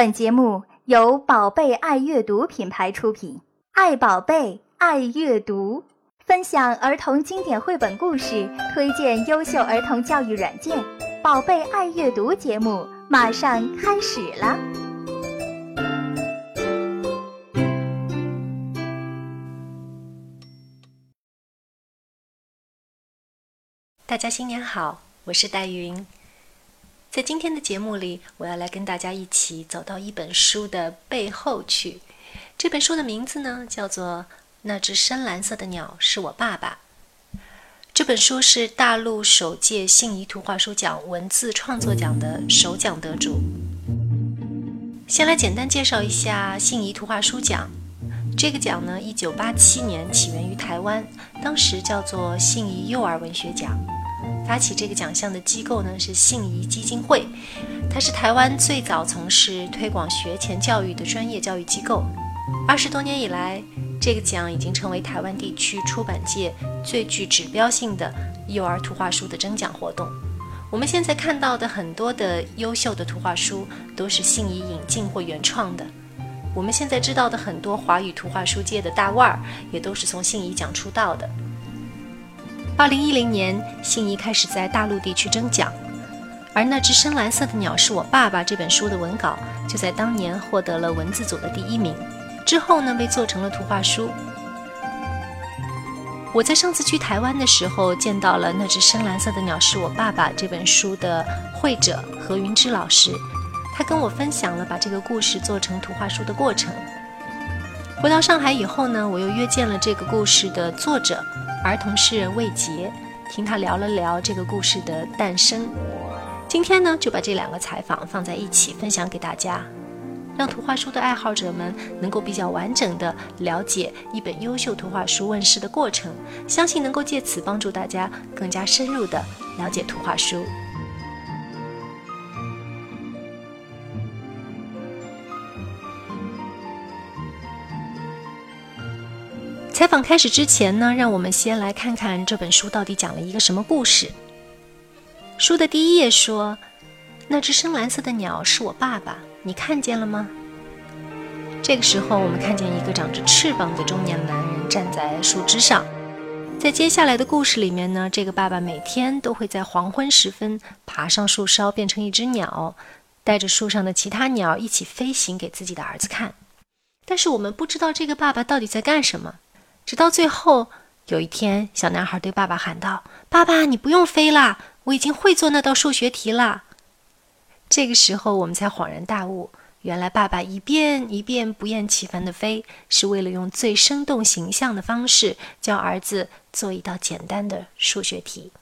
本节目由宝贝爱阅读品牌出品，爱宝贝，爱阅读，分享儿童经典绘本故事，推荐优秀儿童教育软件。宝贝爱阅读节目马上开始了。大家新年好，我是戴云。在今天的节目里，我要来跟大家一起走到一本书的背后去。这本书的名字呢，叫做《那只深蓝色的鸟是我爸爸》。这本书是大陆首届信宜图画书奖文字创作奖的首奖得主。先来简单介绍一下信宜图画书奖。这个奖呢，一九八七年起源于台湾，当时叫做信宜幼儿文学奖。发起这个奖项的机构呢是信宜基金会，它是台湾最早从事推广学前教育的专业教育机构。二十多年以来，这个奖已经成为台湾地区出版界最具指标性的幼儿图画书的征奖活动。我们现在看到的很多的优秀的图画书都是信宜引进或原创的。我们现在知道的很多华语图画书界的大腕儿，也都是从信宜奖出道的。二零一零年，信宜开始在大陆地区征奖，而那只深蓝色的鸟是我爸爸这本书的文稿就在当年获得了文字组的第一名。之后呢，被做成了图画书。我在上次去台湾的时候，见到了那只深蓝色的鸟是我爸爸这本书的绘者何云芝老师，他跟我分享了把这个故事做成图画书的过程。回到上海以后呢，我又约见了这个故事的作者。儿童诗人魏杰，听他聊了聊这个故事的诞生。今天呢，就把这两个采访放在一起分享给大家，让图画书的爱好者们能够比较完整的了解一本优秀图画书问世的过程，相信能够借此帮助大家更加深入的了解图画书。采访开始之前呢，让我们先来看看这本书到底讲了一个什么故事。书的第一页说：“那只深蓝色的鸟是我爸爸，你看见了吗？”这个时候，我们看见一个长着翅膀的中年男人站在树枝上。在接下来的故事里面呢，这个爸爸每天都会在黄昏时分爬上树梢，变成一只鸟，带着树上的其他鸟一起飞行给自己的儿子看。但是我们不知道这个爸爸到底在干什么。直到最后，有一天，小男孩对爸爸喊道：“爸爸，你不用飞了，我已经会做那道数学题了。”这个时候，我们才恍然大悟，原来爸爸一遍一遍不厌其烦地飞，是为了用最生动形象的方式教儿子做一道简单的数学题。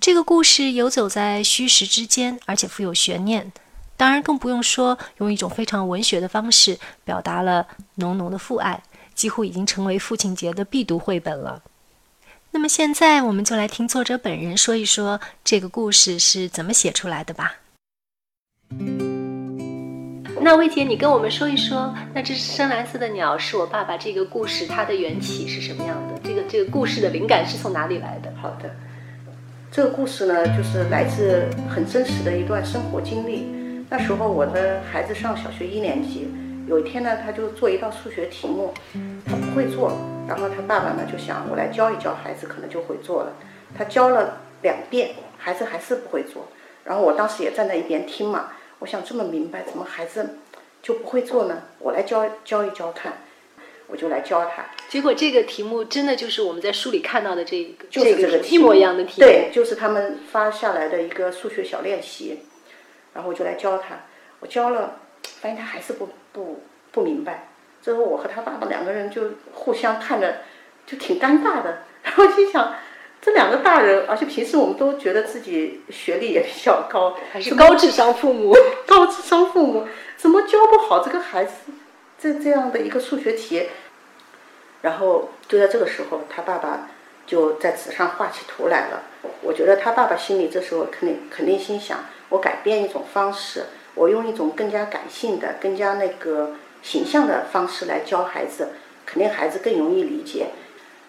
这个故事游走在虚实之间，而且富有悬念。当然，更不用说用一种非常文学的方式表达了浓浓的父爱。几乎已经成为父亲节的必读绘本了。那么现在，我们就来听作者本人说一说这个故事是怎么写出来的吧。那魏姐，你跟我们说一说，那只深蓝色的鸟是我爸爸这个故事它的缘起是什么样的？这个这个故事的灵感是从哪里来的？好的，这个故事呢，就是来自很真实的一段生活经历。那时候我的孩子上小学一年级。有一天呢，他就做一道数学题目，他不会做，然后他爸爸呢就想我来教一教孩子，可能就会做了。他教了两遍，孩子还是不会做。然后我当时也站在一边听嘛，我想这么明白，怎么孩子就不会做呢？我来教教一教看，我就来教他。结果这个题目真的就是我们在书里看到的这个，就是这个一模一样的题目。对，就是他们发下来的一个数学小练习，然后我就来教他，我教了。发现他还是不不不明白，最后我和他爸爸两个人就互相看着，就挺尴尬的。然后心想，这两个大人，而且平时我们都觉得自己学历也比较高，还是高智商父母，高智商父母怎么教不好这个孩子这这样的一个数学题？然后就在这个时候，他爸爸就在纸上画起图来了。我觉得他爸爸心里这时候肯定肯定心想，我改变一种方式。我用一种更加感性的、更加那个形象的方式来教孩子，肯定孩子更容易理解。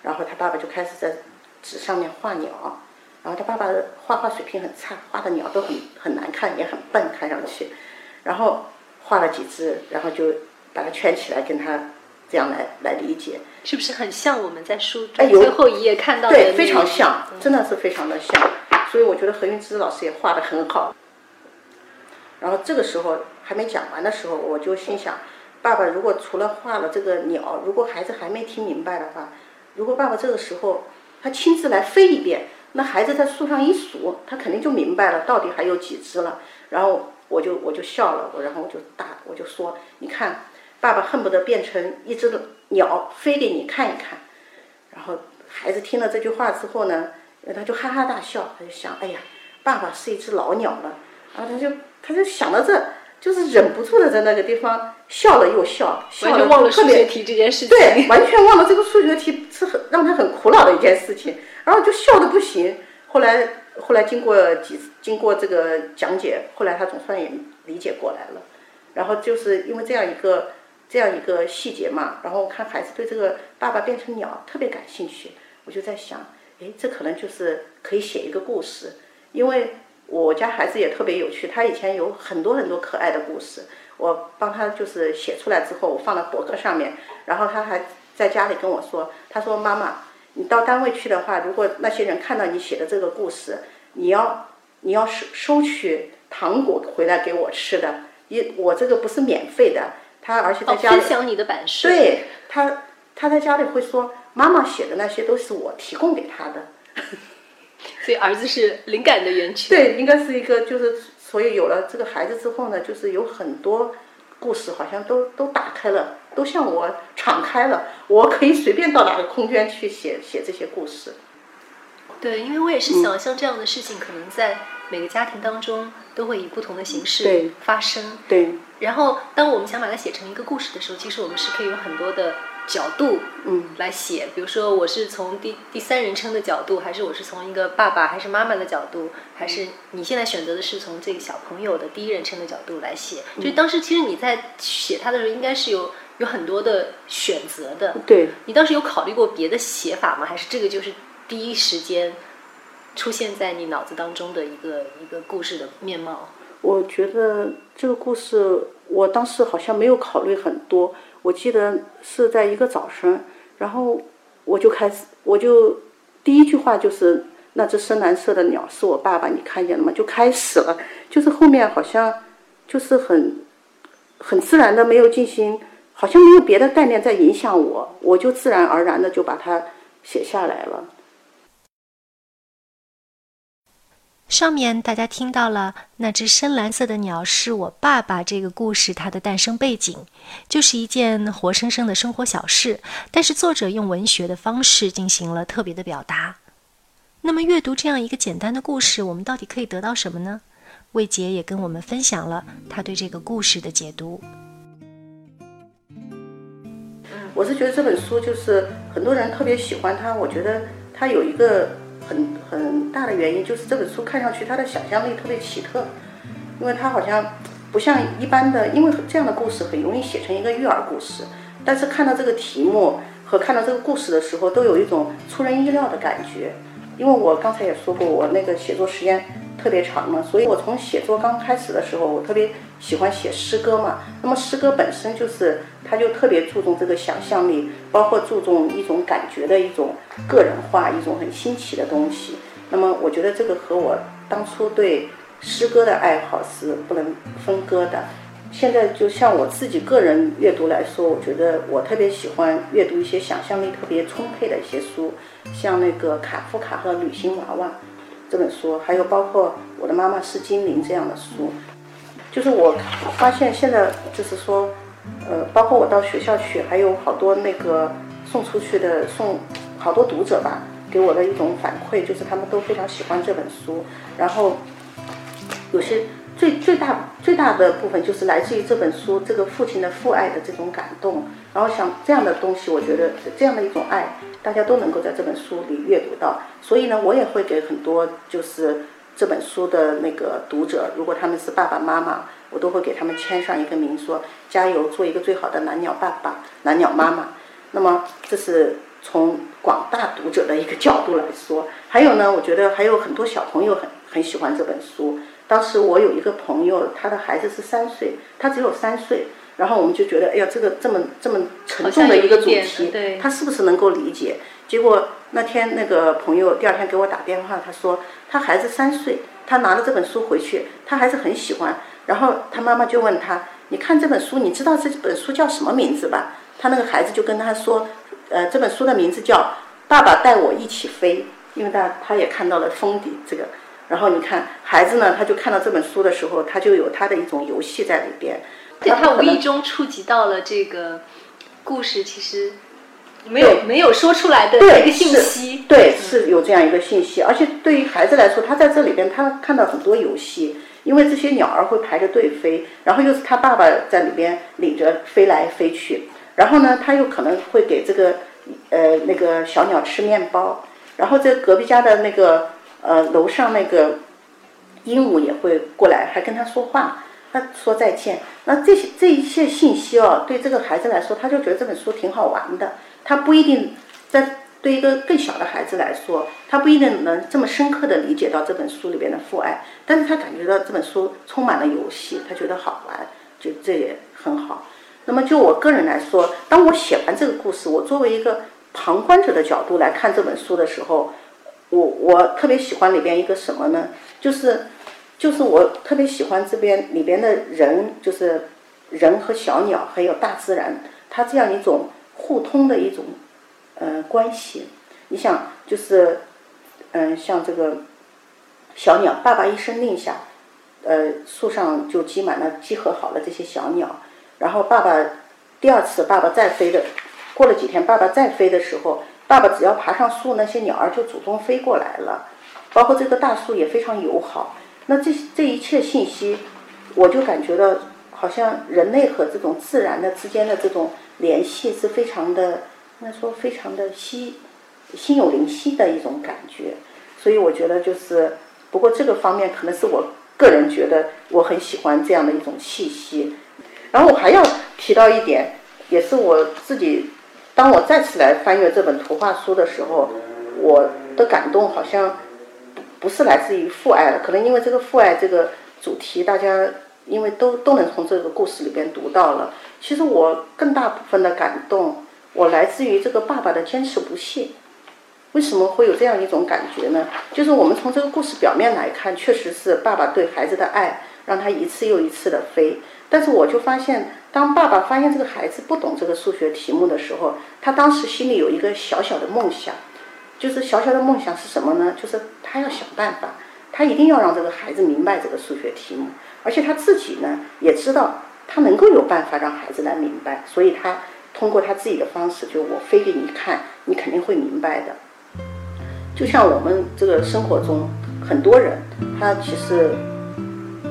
然后他爸爸就开始在纸上面画鸟，然后他爸爸画画水平很差，画的鸟都很很难看，也很笨，看上去。然后画了几只，然后就把它圈起来，跟他这样来来理解。是不是很像我们在书最后一页看到的？对，非常像，真的是非常的像。所以我觉得何云芝老师也画得很好。然后这个时候还没讲完的时候，我就心想，爸爸如果除了画了这个鸟，如果孩子还没听明白的话，如果爸爸这个时候他亲自来飞一遍，那孩子在树上一数，他肯定就明白了到底还有几只了。然后我就我就笑了，我然后我就大我就说，你看，爸爸恨不得变成一只鸟飞给你看一看。然后孩子听了这句话之后呢，他就哈哈大笑，他就想，哎呀，爸爸是一只老鸟了，然后他就他就想到这，就是忍不住的在那个地方笑了又笑，笑完全忘了数学题这件事情。对，完全忘了这个数学题是很让他很苦恼的一件事情，然后就笑的不行。后来后来经过几次经过这个讲解，后来他总算也理解过来了。然后就是因为这样一个这样一个细节嘛，然后看孩子对这个爸爸变成鸟特别感兴趣，我就在想，哎，这可能就是可以写一个故事，因为我家孩子也特别有趣，他以前有很多很多可爱的故事，我帮他就是写出来之后，我放到博客上面，然后他还在家里跟我说，他说妈妈，你到单位去的话，如果那些人看到你写的这个故事，你要你要收收取糖果回来给我吃的，一我这个不是免费的，他而且在哦，家里、分享你的版式。对他，他在家里会说，妈妈写的那些都是我提供给他的。所以儿子是灵感的源泉。对，应该是一个，就是所以有了这个孩子之后呢，就是有很多故事好像都都打开了，都向我敞开了，我可以随便到哪个空间去写写这些故事。对，因为我也是想，像这样的事情，可能在每个家庭当中都会以不同的形式对发生。对，然后，当我们想把它写成一个故事的时候，其实我们是可以有很多的角度，嗯，来写。比如说，我是从第第三人称的角度，还是我是从一个爸爸还是妈妈的角度，还是你现在选择的是从这个小朋友的第一人称的角度来写？嗯就是当时其实你在写它的时候，应该是有有很多的选择的。对，你当时有考虑过别的写法吗？还是这个就是第一时间出现在你脑子当中的一个一个故事的面貌？我觉得这个故事，我当时好像没有考虑很多。我记得是在一个早晨，然后我就开始，我就第一句话就是“那只深蓝色的鸟是我爸爸，你看见了吗？”就开始了，就是后面好像就是很很自然的没有进行，好像没有别的概念在影响我，我就自然而然的就把它写下来了。上面大家听到了那只深蓝色的鸟是我爸爸这个故事，它的诞生背景就是一件活生生的生活小事，但是作者用文学的方式进行了特别的表达。那么阅读这样一个简单的故事，我们到底可以得到什么呢？魏杰也跟我们分享了他对这个故事的解读。我是觉得这本书就是很多人特别喜欢它，我觉得它有一个很很大的原因，就是这本书看上去它的想象力特别奇特，因为它好像不像一般的，因为这样的故事很容易写成一个育儿故事，但是看到这个题目和看到这个故事的时候，都有一种出人意料的感觉。因为我刚才也说过，我那个写作时间特别长嘛，所以我从写作刚开始的时候，我特别喜欢写诗歌嘛。那么诗歌本身就是，它就特别注重这个想象力，包括注重一种感觉的一种个人化，一种很新奇的东西。那么我觉得这个和我当初对诗歌的爱好是不能分割的。现在就像我自己个人阅读来说，我觉得我特别喜欢阅读一些想象力特别充沛的一些书，像那个卡夫卡和旅行娃娃这本书，还有包括我的妈妈是精灵这样的书。就是我发现现在就是说，呃，包括我到学校去，还有好多那个送出去的送好多读者吧，给我的一种反馈就是他们都非常喜欢这本书，然后有些。最最大最大的部分就是来自于这本书这个父亲的父爱的这种感动，然后像这样的东西，我觉得这样的一种爱，大家都能够在这本书里阅读到。所以呢，我也会给很多就是这本书的那个读者，如果他们是爸爸妈妈，我都会给他们签上一个名，说加油，做一个最好的蓝鸟爸爸、蓝鸟妈妈。那么这是从广大读者的一个角度来说，还有呢，我觉得还有很多小朋友很很喜欢这本书。当时我有一个朋友，他的孩子是三岁，他只有三岁，然后我们就觉得，哎呀，这个这么这么沉重的一个主题，他是不是能够理解？结果那天那个朋友第二天给我打电话，他说他孩子三岁，他拿了这本书回去，他还是很喜欢。然后他妈妈就问他，你看这本书，你知道这本书叫什么名字吧？他那个孩子就跟他说，呃，这本书的名字叫《爸爸带我一起飞》，因为他他也看到了封底这个。然后你看孩子呢，他就看到这本书的时候，他就有他的一种游戏在里边。对他无意中触及到了这个故事，其实没有没有说出来的一个信息。对，是有这样一个信息。而且对于孩子来说，他在这里边他看到很多游戏，因为这些鸟儿会排着队飞，然后又是他爸爸在里边领着飞来飞去。然后呢，他又可能会给这个呃那个小鸟吃面包，然后这隔壁家的那个。呃，楼上那个鹦鹉也会过来，还跟他说话，他说再见。那这些这一切信息哦，对这个孩子来说，他就觉得这本书挺好玩的。他不一定在对一个更小的孩子来说，他不一定能这么深刻的理解到这本书里边的父爱，但是他感觉到这本书充满了游戏，他觉得好玩，就这也很好。那么就我个人来说，当我写完这个故事，我作为一个旁观者的角度来看这本书的时候。我我特别喜欢里边一个什么呢？就是，就是我特别喜欢这边里边的人，就是人和小鸟还有大自然，它这样一种互通的一种呃关系。你想，就是嗯，像这个小鸟，爸爸一声令下，呃，树上就积满了集合好了这些小鸟。然后爸爸第二次爸爸再飞的，过了几天，爸爸再飞的时候。爸爸只要爬上树，那些鸟儿就主动飞过来了，包括这个大树也非常友好。那这这一切信息，我就感觉到好像人类和这种自然的之间的这种联系是非常的，应该说非常的稀心有灵犀的一种感觉。所以我觉得就是，不过这个方面可能是我个人觉得我很喜欢这样的一种气息。然后我还要提到一点，也是我自己。当我再次来翻阅这本图画书的时候，我的感动好像不是来自于父爱了。可能因为这个父爱这个主题，大家因为都都能从这个故事里边读到了。其实我更大部分的感动，我来自于这个爸爸的坚持不懈。为什么会有这样一种感觉呢？就是我们从这个故事表面来看，确实是爸爸对孩子的爱，让他一次又一次的飞。但是我就发现。当爸爸发现这个孩子不懂这个数学题目的时候，他当时心里有一个小小的梦想，就是小小的梦想是什么呢？就是他要想办法，他一定要让这个孩子明白这个数学题目，而且他自己呢也知道他能够有办法让孩子来明白，所以他通过他自己的方式，就我飞给你看，你肯定会明白的。就像我们这个生活中很多人，他其实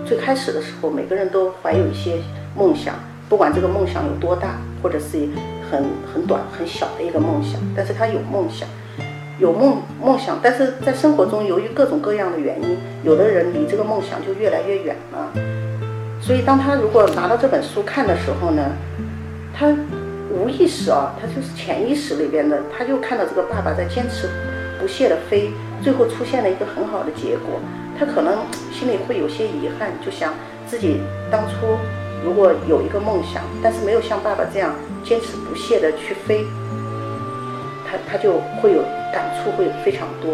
最开始的时候，每个人都怀有一些梦想。不管这个梦想有多大，或者是很很短很小的一个梦想，但是他有梦想，有梦梦想，但是在生活中由于各种各样的原因，有的人离这个梦想就越来越远了。所以当他如果拿到这本书看的时候呢，他无意识啊，他就是潜意识里边的，他就看到这个爸爸在坚持不懈的飞，最后出现了一个很好的结果，他可能心里会有些遗憾，就想自己当初。如果有一个梦想，但是没有像爸爸这样坚持不懈的去飞，他他就会有感触，会非常多。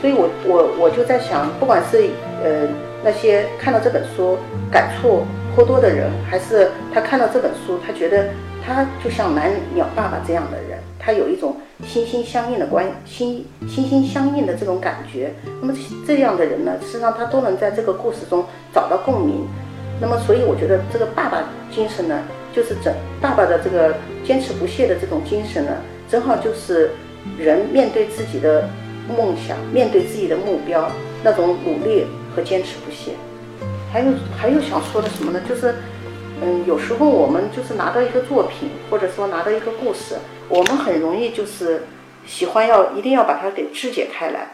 所以，我我我就在想，不管是呃那些看到这本书感触颇多的人，还是他看到这本书，他觉得他就像蓝鸟爸爸这样的人，他有一种心心相印的关心心心相印的这种感觉。那么这样的人呢，实际上他都能在这个故事中找到共鸣。那么，所以我觉得这个爸爸精神呢，就是整爸爸的这个坚持不懈的这种精神呢，正好就是人面对自己的梦想、面对自己的目标那种努力和坚持不懈。还有还有想说的什么呢？就是，嗯，有时候我们就是拿到一个作品，或者说拿到一个故事，我们很容易就是喜欢要一定要把它给肢解开来，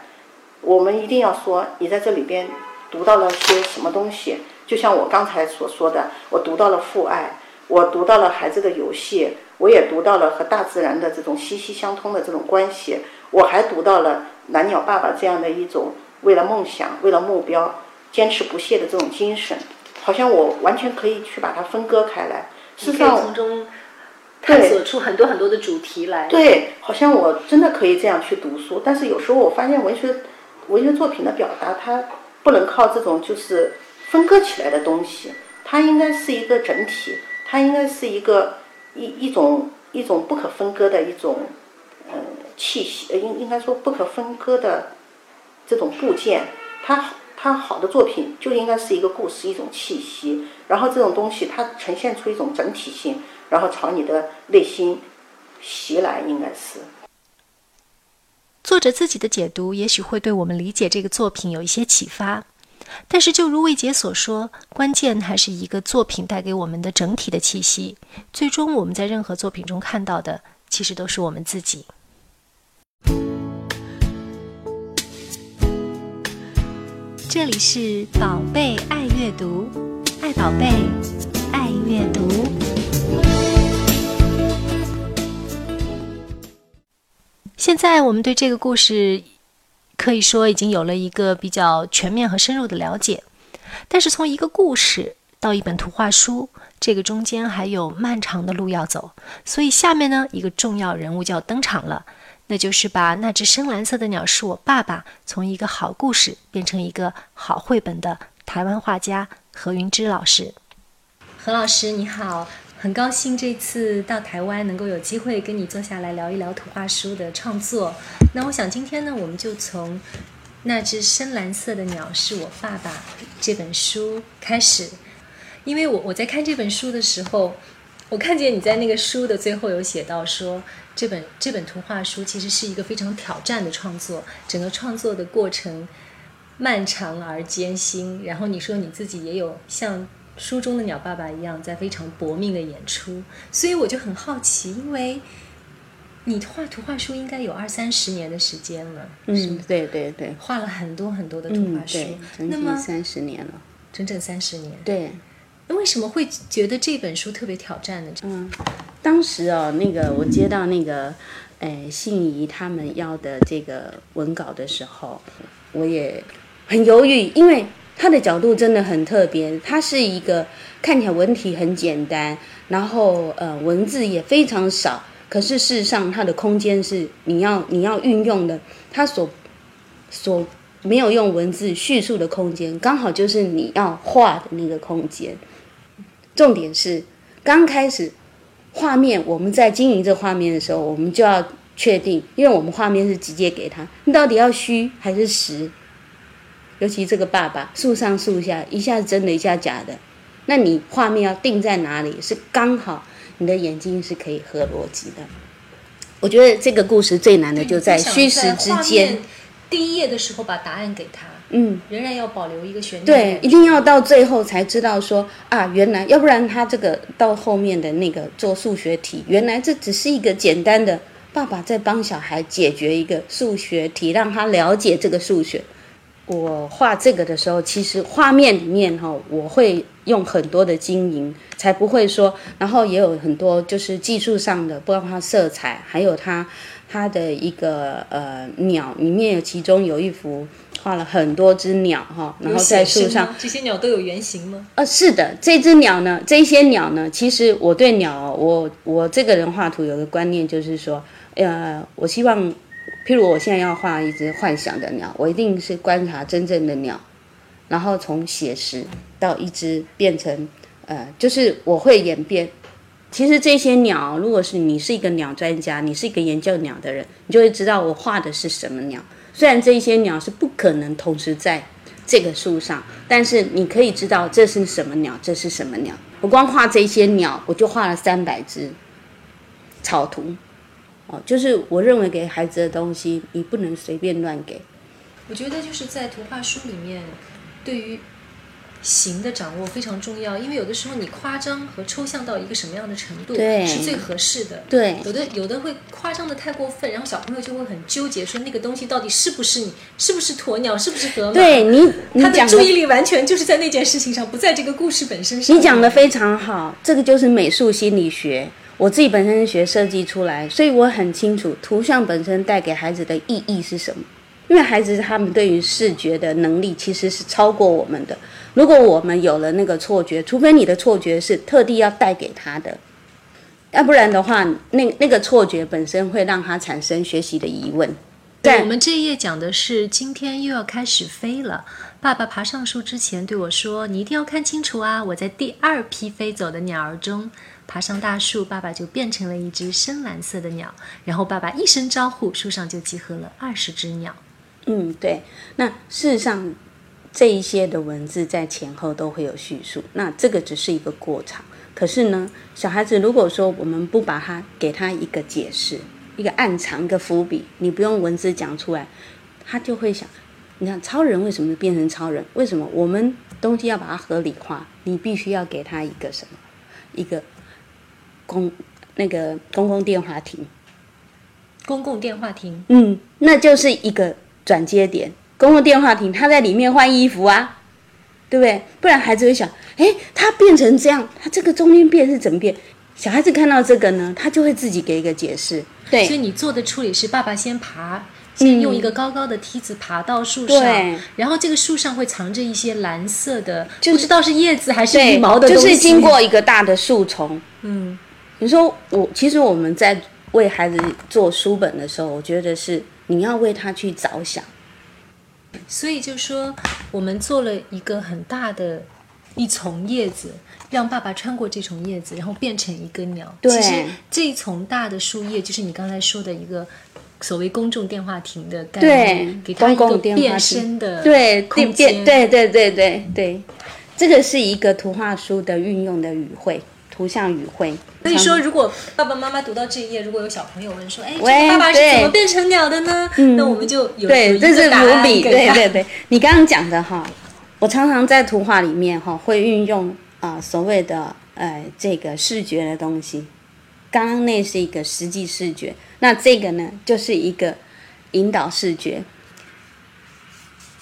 我们一定要说你在这里边读到了些什么东西。就像我刚才所说的，我读到了父爱，我读到了孩子的游戏，我也读到了和大自然的这种息息相通的这种关系，我还读到了蓝鸟爸爸这样的一种为了梦想、为了目标坚持不懈的这种精神，好像我完全可以去把它分割开来。事实你可以上，从中探索出很多很多的主题来。对，好像我真的可以这样去读书，但是有时候我发现文学文学作品的表达，它不能靠这种就是分割起来的东西，它应该是一个整体，它应该是一个一一种一种不可分割的一种呃气息，呃应应该说不可分割的这种部件，它它好的作品就应该是一个故事，一种气息，然后这种东西它呈现出一种整体性，然后朝你的内心袭来，应该是。作者自己的解读也许会对我们理解这个作品有一些启发，但是就如魏杰所说，关键还是一个作品带给我们的整体的气息。最终我们在任何作品中看到的，其实都是我们自己。这里是宝贝爱阅读，爱宝贝，爱阅读。现在我们对这个故事可以说已经有了一个比较全面和深入的了解，但是从一个故事到一本图画书，这个中间还有漫长的路要走。所以下面呢，一个重要人物就要登场了，那就是把那只深蓝色的鸟是我爸爸从一个好故事变成一个好绘本的台湾画家何云芝老师。何老师你好。很高兴这次到台湾能够有机会跟你坐下来聊一聊图画书的创作。那我想今天呢，我们就从那只深蓝色的鸟是我爸爸这本书开始。因为我我在看这本书的时候，我看见你在那个书的最后有写到说，这本这本图画书其实是一个非常挑战的创作，整个创作的过程漫长而艰辛。然后你说你自己也有像。书中的鸟爸爸一样，在非常搏命的演出，所以我就很好奇，因为你画图画书应该有二三十年的时间了，嗯，对对对，画了很多很多的图画书，嗯、那么三十年了，整整三十年，对。那为什么会觉得这本书特别挑战呢？嗯，当时哦，那个我接到那个，诶，信宜他们要的这个文稿的时候，我也很犹豫，因为。它的角度真的很特别，它是一个看起来文体很简单，然后呃文字也非常少，可是事实上它的空间是你要你要运用的，它所所没有用文字叙述的空间，刚好就是你要画的那个空间。重点是刚开始画面，我们在经营这画面的时候，我们就要确定，因为我们画面是直接给他，你到底要虚还是实？尤其这个爸爸，树上树下，一下真的，一下假的，那你画面要定在哪里？是刚好你的眼睛是可以合逻辑的。我觉得这个故事最难的就在虚实之间。第一页的时候把答案给他，嗯，仍然要保留一个悬念。对，一定要到最后才知道说啊，原来要不然他这个到后面的那个做数学题，原来这只是一个简单的爸爸在帮小孩解决一个数学题，让他了解这个数学。我画这个的时候，其实画面里面哈，我会用很多的经营，才不会说，然后也有很多就是技术上的，包括色彩，还有它它的一个呃鸟，里面有其中有一幅画了很多只鸟哈，然后在树上，这些鸟都有原型吗？呃，是的，这只鸟呢，这些鸟呢，其实我对鸟，我我这个人画图有个观念就是说，呃，我希望。譬如我现在要画一只幻想的鸟，我一定是观察真正的鸟，然后从写实到一只变成，呃，就是我会演变。其实这些鸟，如果是你是一个鸟专家，你是一个研究鸟的人，你就会知道我画的是什么鸟。虽然这些鸟是不可能同时在这个树上，但是你可以知道这是什么鸟，这是什么鸟。我光画这些鸟，我就画了三百只草图。哦，就是我认为给孩子的东西，你不能随便乱给。我觉得就是在图画书里面，对于形的掌握非常重要，因为有的时候你夸张和抽象到一个什么样的程度是最合适的。对，有的有的会夸张的太过分，然后小朋友就会很纠结，说那个东西到底是不是你，是不是鸵鸟，是不是河马？对你，他的注意力完全就是在那件事情上，不在这个故事本身上。你讲的非常好，这个就是美术心理学。我自己本身是学设计出来，所以我很清楚图像本身带给孩子的意义是什么。因为孩子他们对于视觉的能力其实是超过我们的。如果我们有了那个错觉，除非你的错觉是特地要带给他的，要不然的话，那那个错觉本身会让他产生学习的疑问。对，我们这一页讲的是今天又要开始飞了。爸爸爬上树之前对我说：“你一定要看清楚啊！我在第二批飞走的鸟儿中爬上大树，爸爸就变成了一只深蓝色的鸟。然后爸爸一声招呼，树上就集合了二十只鸟。”嗯，对。那事实上，这一些的文字在前后都会有叙述。那这个只是一个过场。可是呢，小孩子如果说我们不把它给他一个解释。一个暗藏一个伏笔，你不用文字讲出来，他就会想：你看超人为什么变成超人？为什么我们东西要把它合理化？你必须要给他一个什么？一个公那个公共电话亭。公共电话亭。嗯，那就是一个转接点。公共电话亭，他在里面换衣服啊，对不对？不然孩子会想：哎，他变成这样，他这个中间变是怎么变？小孩子看到这个呢，他就会自己给一个解释。对，所以你做的处理是，爸爸先爬，先用一个高高的梯子爬到树上，然后这个树上会藏着一些蓝色的，不知道是叶子还是羽毛的东西。就是经过一个大的树丛。嗯，你说我其实我们在为孩子做书本的时候，我觉得是你要为他去着想。所以就说我们做了一个很大的。一丛叶子，让爸爸穿过这丛叶子，然后变成一个鸟。其实这一丛大的树叶，就是你刚才说的一个所谓公众电话亭的概念，给他一个变身的对空间。对对对对对，这个是一个图画书的运用的语汇，图像语汇。所以说，如果爸爸妈妈读到这一页，如果有小朋友问说：“哎，这个爸爸是怎么变成鸟的呢？”那我们就有对，这是伏笔。对对对，你刚刚讲的哈。我常常在图画里面哈，会运用啊所谓的呃这个视觉的东西。刚刚那是一个实际视觉，那这个呢就是一个引导视觉。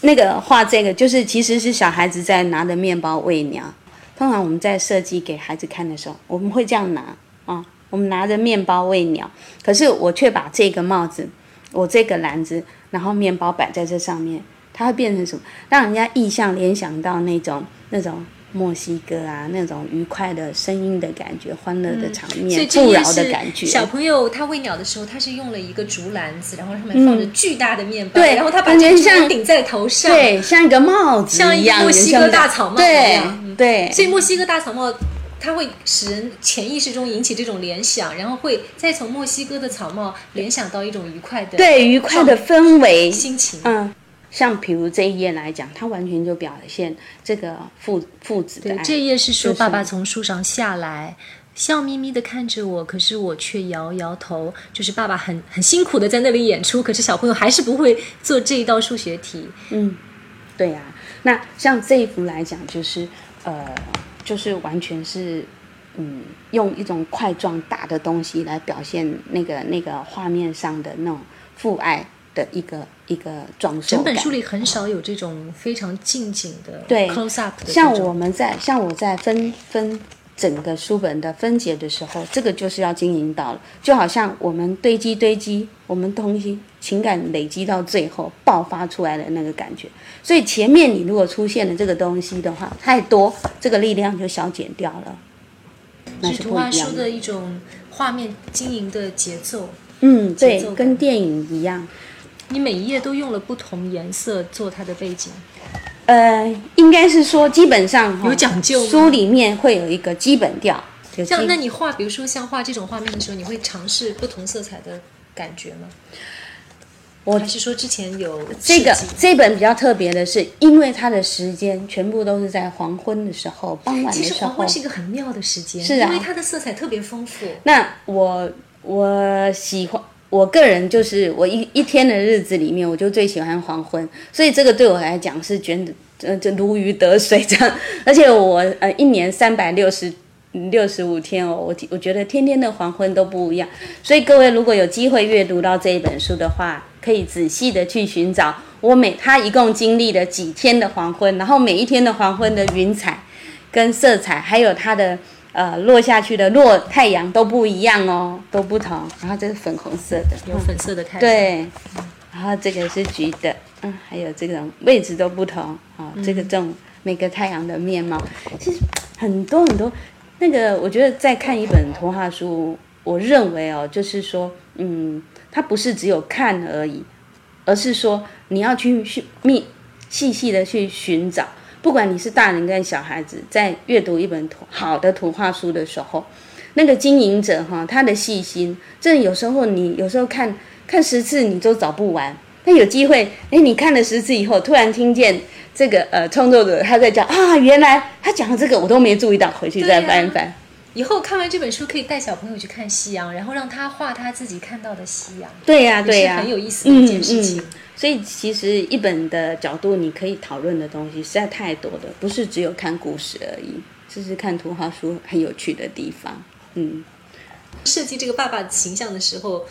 那个画这个就是其实是小孩子在拿着面包喂鸟。通常我们在设计给孩子看的时候，我们会这样拿啊，我们拿着面包喂鸟，可是我却把这个帽子，我这个篮子，然后面包摆在这上面。它会变成什么？让人家意象联想到那种那种墨西哥啊，那种愉快的声音的感觉，欢乐的场面，富饶的感觉。小朋友他喂鸟的时候，他是用了一个竹篮子，然后上面放着巨大的面包，对，然后他把这个顶在头上，对，像一个帽子，像一个墨西哥大草帽一样。对，所以墨西哥大草帽它会使人潜意识中引起这种联想，然后会再从墨西哥的草帽联想到一种愉快的，对，愉快的氛围心情，嗯。像比如这一页来讲，它完全就表现这个父父子的爱。这一页是说爸爸从树上下来，笑眯眯的看着我，可是我却摇摇头。就是爸爸很很辛苦的在那里演出，可是小朋友还是不会做这一道数学题。嗯，对呀。那像这一幅来讲，就是呃，就是完全是嗯，用一种块状大的东西来表现那个那个画面上的那种父爱。的一个一个装饰整本书里很少有这种非常近景的对 close up 的。像我们在像我在分分整个书本的分解的时候，这个就是要经营到了，就好像我们堆积堆积，我们东西情感累积到最后爆发出来的那个感觉。所以前面你如果出现了这个东西的话，太多，这个力量就消减掉了。是图画书的一种画面经营的节奏。嗯，对，跟电影一样。你每一页都用了不同颜色做它的背景，呃，应该是说基本上有讲究，书里面会有一个基本调。像那你画，比如说像画这种画面的时候，你会尝试不同色彩的感觉吗？我还是说之前有这个这本比较特别的是，因为它的时间全部都是在黄昏的时候，傍晚的时候。其实黄昏是一个很妙的时间，是啊，因为它的色彩特别丰富。那我我喜欢。我个人就是我一一天的日子里面，我就最喜欢黄昏，所以这个对我来讲是觉得呃这如鱼得水这样。而且我呃一年三百六十六十五天哦，我我觉得天天的黄昏都不一样。所以各位如果有机会阅读到这一本书的话，可以仔细的去寻找我每他一共经历了几天的黄昏，然后每一天的黄昏的云彩跟色彩，还有它的。呃，落下去的落太阳都不一样哦，都不同。然后这是粉红色的，有粉色的太阳。对，然后这个是橘的，嗯，还有这种位置都不同啊、这个这种每个太阳的面貌，其实很多很多。那个我觉得在看一本图画书，我认为哦，就是说，嗯，它不是只有看而已，而是说你要去去密细细的去寻找，不管你是大人跟小孩子，在阅读一本图好的图画书的时候，那个经营者哈，他的细心，这有时候你有时候看看十次你都找不完，那有机会，哎，你看了十次以后，突然听见这个呃创作者他在讲啊，原来他讲的这个我都没注意到，回去再翻一翻。以后看完这本书，可以带小朋友去看夕阳，然后让他画他自己看到的夕阳。对呀、对呀、很有意思的一件事情。嗯嗯所以其实一本的角度，你可以讨论的东西实在太多了，不是只有看故事而已，这是看图画书很有趣的地方。嗯，设计这个爸爸形象的时候，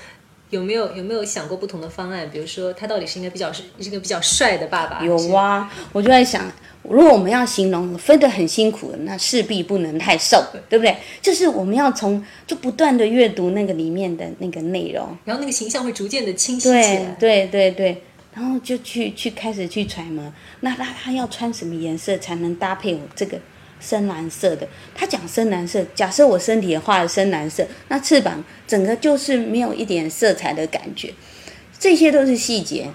有没有有没有想过不同的方案？比如说，他到底是应该比较是一个比较帅的爸爸？有啊，我就在想，如果我们要形容分得很辛苦的，那势必不能太瘦，对不对？就是我们要从就不断的阅读那个里面的那个内容，然后那个形象会逐渐的清晰起对来。对对对，然后就去去开始去揣摩，那那他要穿什么颜色才能搭配我这个深蓝色的？他讲深蓝色，假设我身体也画了深蓝色，那翅膀整个就是没有一点色彩的感觉，这些都是细节，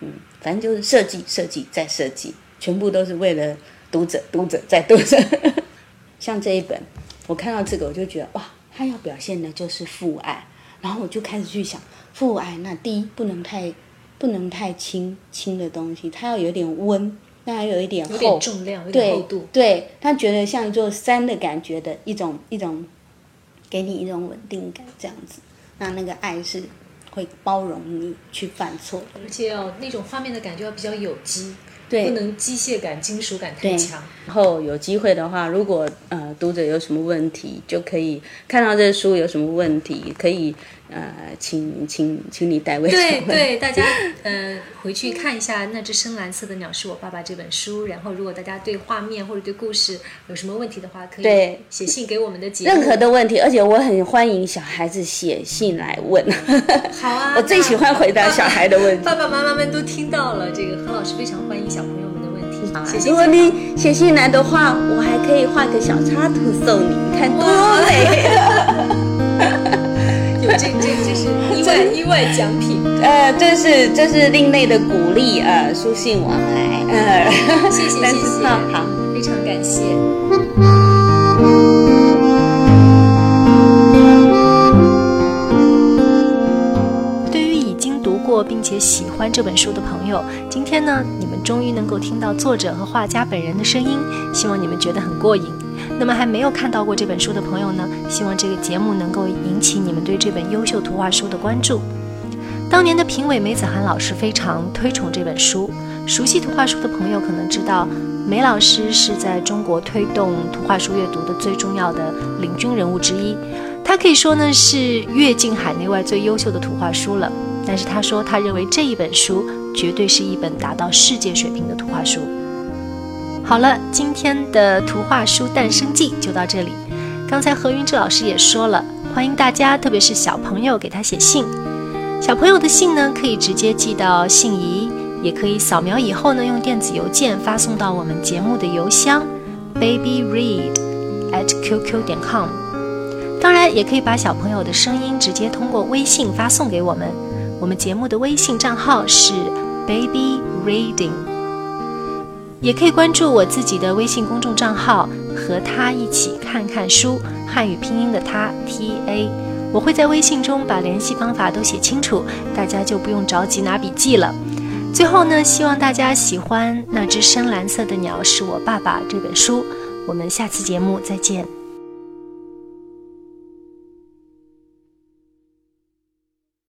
嗯，反正就是设计设计再设计，全部都是为了读者读者再读者。像这一本，我看到这个我就觉得哇，他要表现的就是父爱，然后我就开始去想父爱，那第一不能太不能太轻轻的东西，它要有点温，那还有一点厚，有点重量，有点对厚度。对，他觉得像一座山的感觉的一种一种，给你一种稳定感，这样子。那那个爱是会包容你去犯错的，而且哦，那种画面的感觉要比较有机，对不能机械感、金属感太强。然后有机会的话，如果呃读者有什么问题，就可以看到这书有什么问题，可以呃请请请你代为对对，大家呃回去看一下《那只深蓝色的鸟是我爸爸》这本书，然后如果大家对画面或者对故事有什么问题的话，可以对写信给我们的节目。任何的问题，而且我很欢迎小孩子写信来问。好啊，我最喜欢回答小孩的问题。爸爸妈妈们都听到了，这个何老师非常欢迎小朋友们的问题。写信如果你写信来的话，我还可以画个小插图送你，你看多美！意外意外奖品，呃，这是这是另类的鼓励，呃，书信往来，呃，谢 谢谢谢，好好。非常感谢。对于已经读过并且喜欢这本书的朋友，今天呢，你们终于能够听到作者和画家本人的声音，希望你们觉得很过瘾。那么还没有看到过这本书的朋友呢，希望这个节目能够引起你们对这本优秀图画书的关注。当年的评委梅子涵老师非常推崇这本书，熟悉图画书的朋友可能知道，梅老师是在中国推动图画书阅读的最重要的领军人物之一。他可以说呢是阅尽海内外最优秀的图画书了。但是他说，他认为这一本书绝对是一本达到世界水平的图画书。好了，今天的图画书诞生记就到这里。刚才何云志老师也说了，欢迎大家，特别是小朋友给他写信。小朋友的信呢，可以直接寄到信宜，也可以扫描以后呢，用电子邮件发送到我们节目的邮箱 babyread at qq 点 com。当然，也可以把小朋友的声音直接通过微信发送给我们。我们节目的微信账号是 baby reading，也可以关注我自己的微信公众账号，和他一起看看书，汉语拼音的他 T A。我会在微信中把联系方法都写清楚，大家就不用着急拿笔记了。最后呢，希望大家喜欢《那只深蓝色的鸟是我爸爸》这本书。我们下次节目再见。